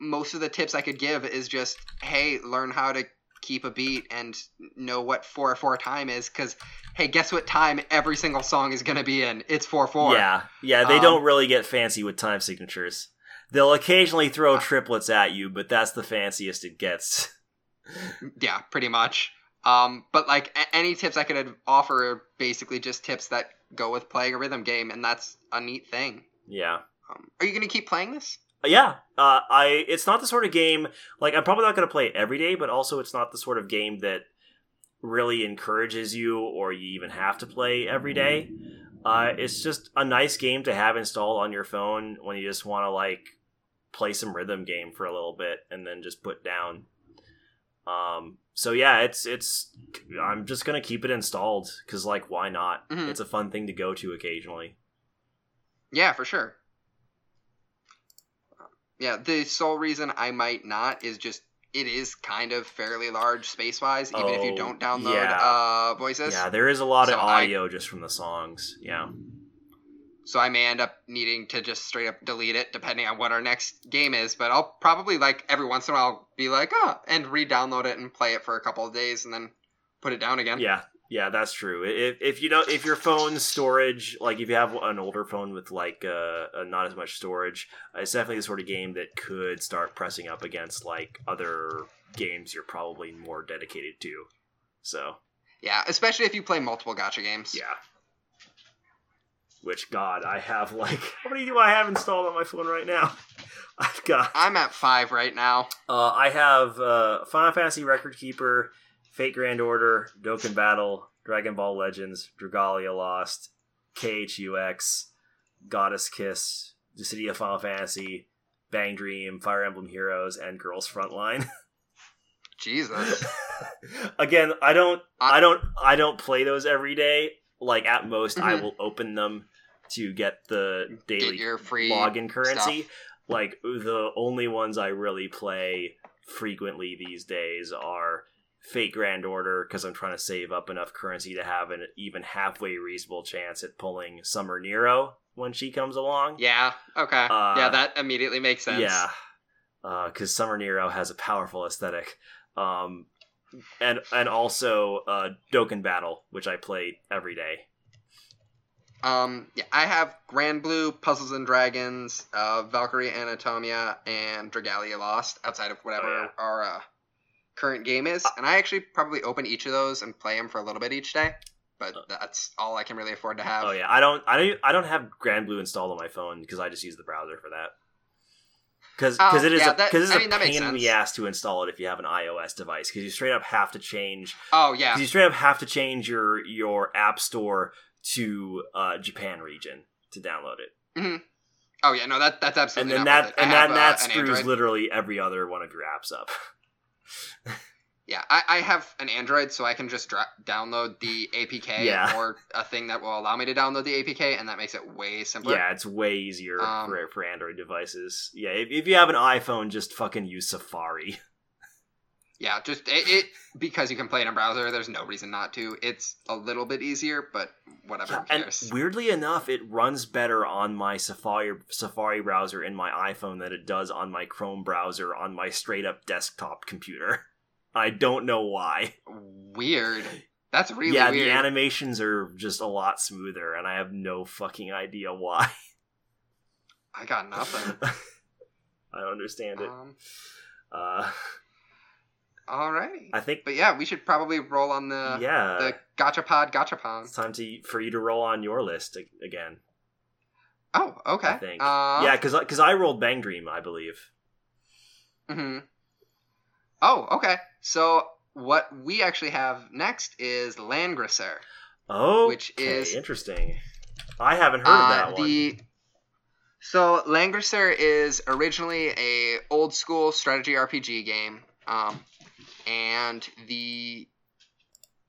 most of the tips i could give is just hey learn how to keep a beat and know what 4-4 time is because hey guess what time every single song is going to be in it's 4-4 Yeah, yeah. They Um, don't really get fancy with time signatures. They'll occasionally throw Uh, triplets at you, but that's the fanciest it gets. yeah pretty much um, but like a- any tips i could ad- offer are basically just tips that go with playing a rhythm game and that's a neat thing Yeah. um, are you going to keep playing this Yeah, uh, I. It's not the sort of game like I'm probably not going to play it every day, but also it's not the sort of game that really encourages you or you even have to play every day. Uh, it's just a nice game to have installed on your phone when you just want to like play some rhythm game for a little bit and then just put down. Um. So yeah, it's it's. I'm just gonna keep it installed because like why not? Mhm. It's a fun thing to go to occasionally. Yeah, for sure. Yeah, the sole reason I might not is just it is kind of fairly large space wise, even if you Oh, don't download yeah. uh, voices. Yeah, there is a lot of So I- audio just from the songs. Yeah. So I may end up needing to just straight up delete it depending on what our next game is. But I'll probably like every once in a while be like, ah, and re-download it and play it for a couple of days and then put it down again. Yeah, yeah, that's true. If if you don't, if your phone's storage, like if you have an older phone with like uh, uh, not as much storage, uh, it's definitely the sort of game that could start pressing up against like other games you're probably more dedicated to. So Yeah, especially if you play multiple gacha games. yeah. Which God, I have like how many do I have installed on my phone right now? I've got I'm at five right now. Uh, I have uh, Final Fantasy Record Keeper, Fate Grand Order, Dokkan Battle, Dragon Ball Legends, Dragalia Lost, KHUX, Goddess Kiss, The City of Final Fantasy, Bang Dream, Fire Emblem Heroes, and Girls Frontline. Jesus. Again, I don't, I- I don't, I don't play those every day. Like at most, I Mhm. will open them to get the Get daily your free login currency. stuff. Like the only ones I really play frequently these days are Fate Grand Order because I'm trying to save up enough currency to have an even halfway reasonable chance at pulling Summer Nero when she comes along. Yeah. Okay. Uh, yeah, that immediately makes sense. Yeah, because Summer Nero has a powerful aesthetic, um, and and also uh, Dokkan Battle, which I play every day. Um, yeah, I have Granblue, Puzzles and Dragons, uh, Valkyrie Anatomia, and Dragalia Lost outside of whatever Oh, yeah. our uh, current game is. And I actually probably open each of those and play them for a little bit each day. but that's all I can really afford to have. Oh yeah, I don't, I don't, I don't have Granblue installed on my phone because I just use the browser for that. Because Oh, it is yeah, a, that- cause it's I a mean, makes pain in the ass to install it if you have an iOS device because you straight up have to change Oh yeah. you straight up have to change your your app store to uh, Japan region to download it, Oh yeah. No, that that's absolutely. and then that and that uh, that an screws Android. literally every other one of your apps up. Yeah, I, I have an Android, so I can just dra- download the APK Yeah. or a thing that will allow me to download the APK, and that makes it way simpler. yeah, it's way easier Um, for for Android devices. Yeah, if, if you have an iPhone, just fucking use Safari. Yeah, just it, it because you can play in a browser. There's no reason not to. It's a little bit easier, but whatever. Yeah, and weirdly enough, it runs better on my Safari Safari browser in my iPhone than it does on my Chrome browser on my straight up desktop computer. I don't know why. Weird. That's really yeah, weird. the animations are just a lot smoother, and I have no fucking idea why. I got nothing. I don't understand it. um, Uh, alrighty. I think, But yeah, we should probably roll on the yeah, the Gotcha Pod Gotcha it's time to for you to roll on your list again. Oh, okay. I think. Uh, yeah, because because I rolled Bang Dream, I believe. hmm Oh, okay. So what we actually have next is Langrisser. Oh, Which is- interesting. I haven't heard Uh, of that one. so Langrisser is originally a old school strategy RPG game, um, and the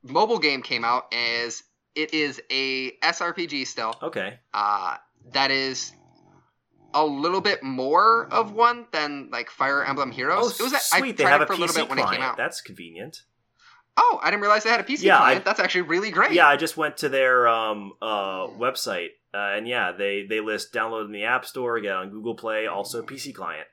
mobile game came out as it is a SRPG still. Okay. Uh, that is a little bit more of one than like Fire Emblem Heroes. Oh, it was a, sweet. I they have it a for a little PC bit when it client. came out. That's convenient. Oh, I didn't realize they had a PC Yeah, I- client. That's actually really great. Yeah, I just went to their um, uh, website, uh, and yeah, they they list download in the App Store, get on Google Play, also PC client.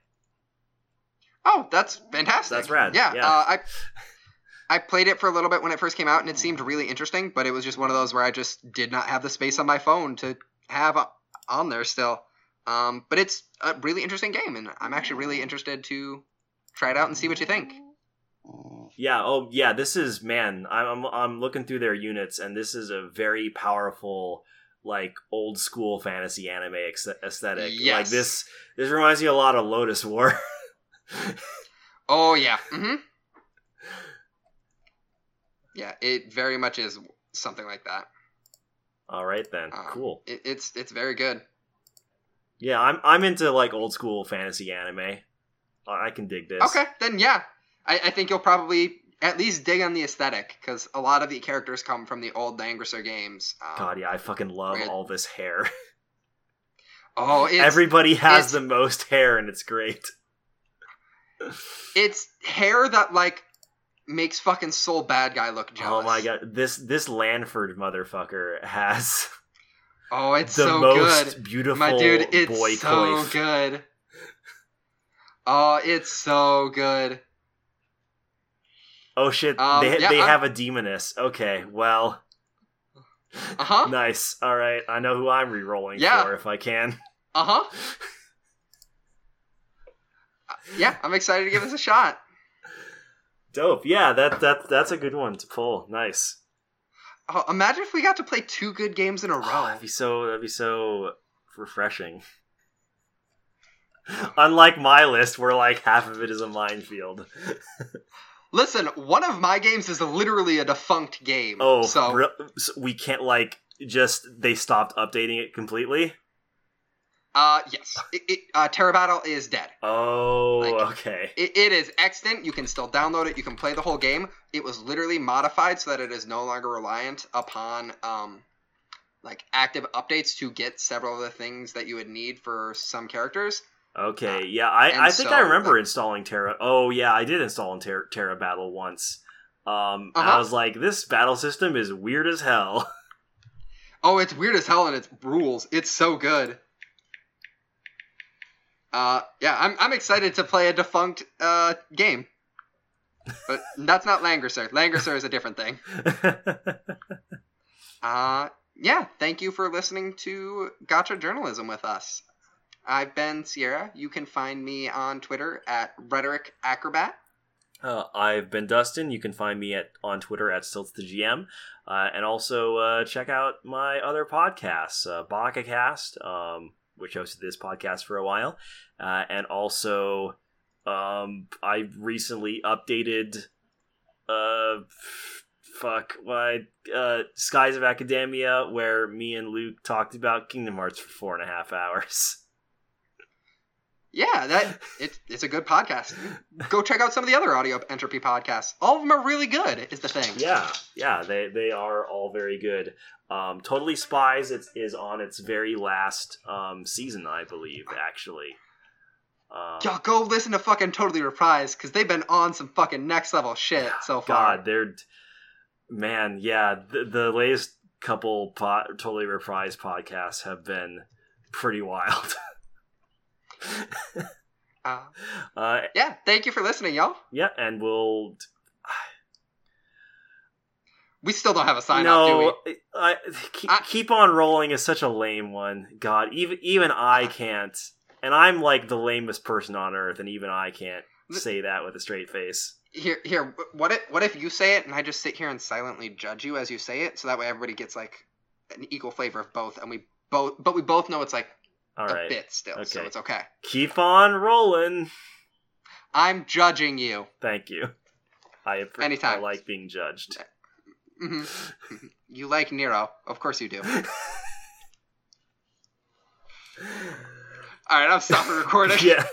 Oh, that's fantastic. That's rad, Yeah, yeah. Uh, I I played it for a little bit when it first came out, and it seemed really interesting. But it was just one of those where I just did not have the space on my phone to have on there still. Um, but it's a really interesting game, and I'm actually really interested to try it out and see what you think. Yeah. Oh, yeah. This is man. I'm I'm, I'm looking through their units, and this is a very powerful, like old school fantasy anime aesthetic. Like this. This reminds me a lot of Lodoss War. Oh yeah. hmm Yeah, it very much is something like that. All right then. Um, cool. It, it's it's very good. Yeah, I'm I'm into like old school fantasy anime. I can dig this. Okay, then yeah, I, I think you'll probably at least dig on the aesthetic because a lot of the characters come from the old Langrisser games. Um, God, yeah, I fucking love Weird. all this hair. Oh, it's, Everybody has the most hair, and it's great. It's hair that like makes fucking soul bad guy look jealous. Oh my god, this this Lanford motherfucker has Oh, it's the so most good, beautiful my dude. It's boy so coif. good. Oh, it's so good. Oh shit, Um, they yeah, they I'm- have a demoness. Okay, well, Uh huh. nice. All right, I know who I'm re-rolling Yeah. for if I can. Uh huh. Yeah, I'm excited to give this a shot. Dope. Yeah, that that that's a good one to pull. Nice. Oh, imagine if we got to play two good games in a oh, row. Oh, that'd be so that'd be so refreshing. Unlike my list, where like half of it is a minefield. Listen, one of my games is literally a defunct game. Oh, so so we can't like just they stopped updating it completely. Uh, yes, it, it, uh, Terra Battle is dead. Oh, Like- okay. It, it is extant. You can still download it. You can play the whole game. It was literally modified so that it is no longer reliant upon um, like active updates to get several of the things that you would need for some characters. Okay, yeah, I, I think so, I remember installing Terra. Oh, yeah, I did install in Terra, Terra Battle once. Um, I Uh-huh. was like, this battle system is weird as hell. Oh, it's weird as hell and it's rules. It's so good. Uh, yeah, I'm I'm excited to play a defunct uh game. But that's not Langrisser. Langrisser is a different thing. Uh, yeah, thank you for listening to Gotcha Journalism with us. I've been Sierra. You can find me on Twitter at Rhetoric Acrobat. Uh, I've been Dustin. You can find me at on Twitter at StiltsTheGM. Uh, and also uh, check out my other podcasts, uh, BakaCast, um, which hosted this podcast for a while. Uh, and also, um, I recently updated, uh, fuck, why, uh, Skies of Academia, where me and Luke talked about Kingdom Hearts for four and a half hours. Yeah, that it's it's a good podcast. Go check out some of the other audio entropy podcasts. All of them are really good. Is the thing. Yeah, yeah, they they are all very good. Um, totally Spies it's, is on its very last um, season, I believe. Actually, um, Y'all go listen to fucking Totally Reprised because they've been on some fucking next level shit so far. God, they're man, yeah. The, the latest couple po- Totally Reprised podcasts have been pretty wild. Uh, uh, yeah, thank you for listening, y'all. yeah, and we'll We still don't have a sign off, do no, we? I, keep, I- keep on rolling is such a lame one. God, even even I can't, and I'm like the lamest person on earth, and even I can't say that with a straight face. Here, here. What if what if you say it and I just sit here and silently judge you as you say it, so that way everybody gets like an equal flavor of both, and we both, but we both know it's like All a right, bit still, so Okay. it's okay. keep on rolling. I'm judging you. Thank you. I appreciate. Anytime. I like being judged. hmm you like Nero, of course you do. All right, I'm stopping recording. yeah.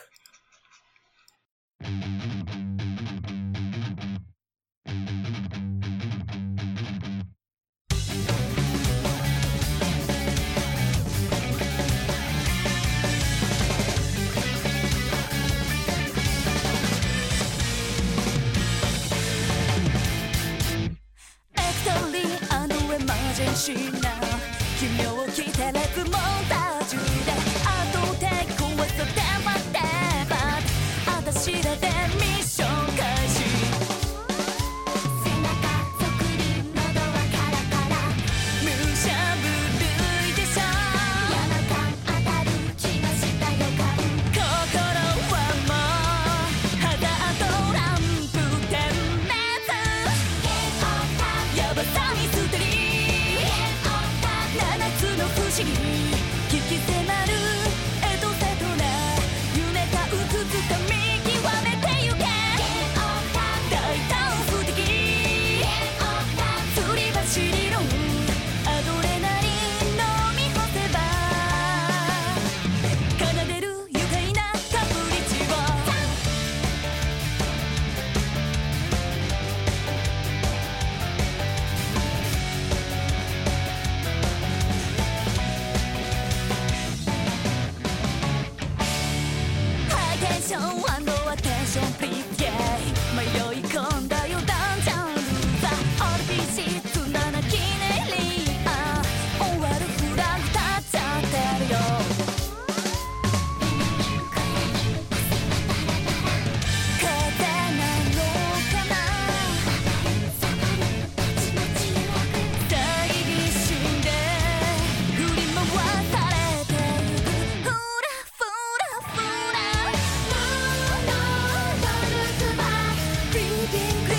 looking great.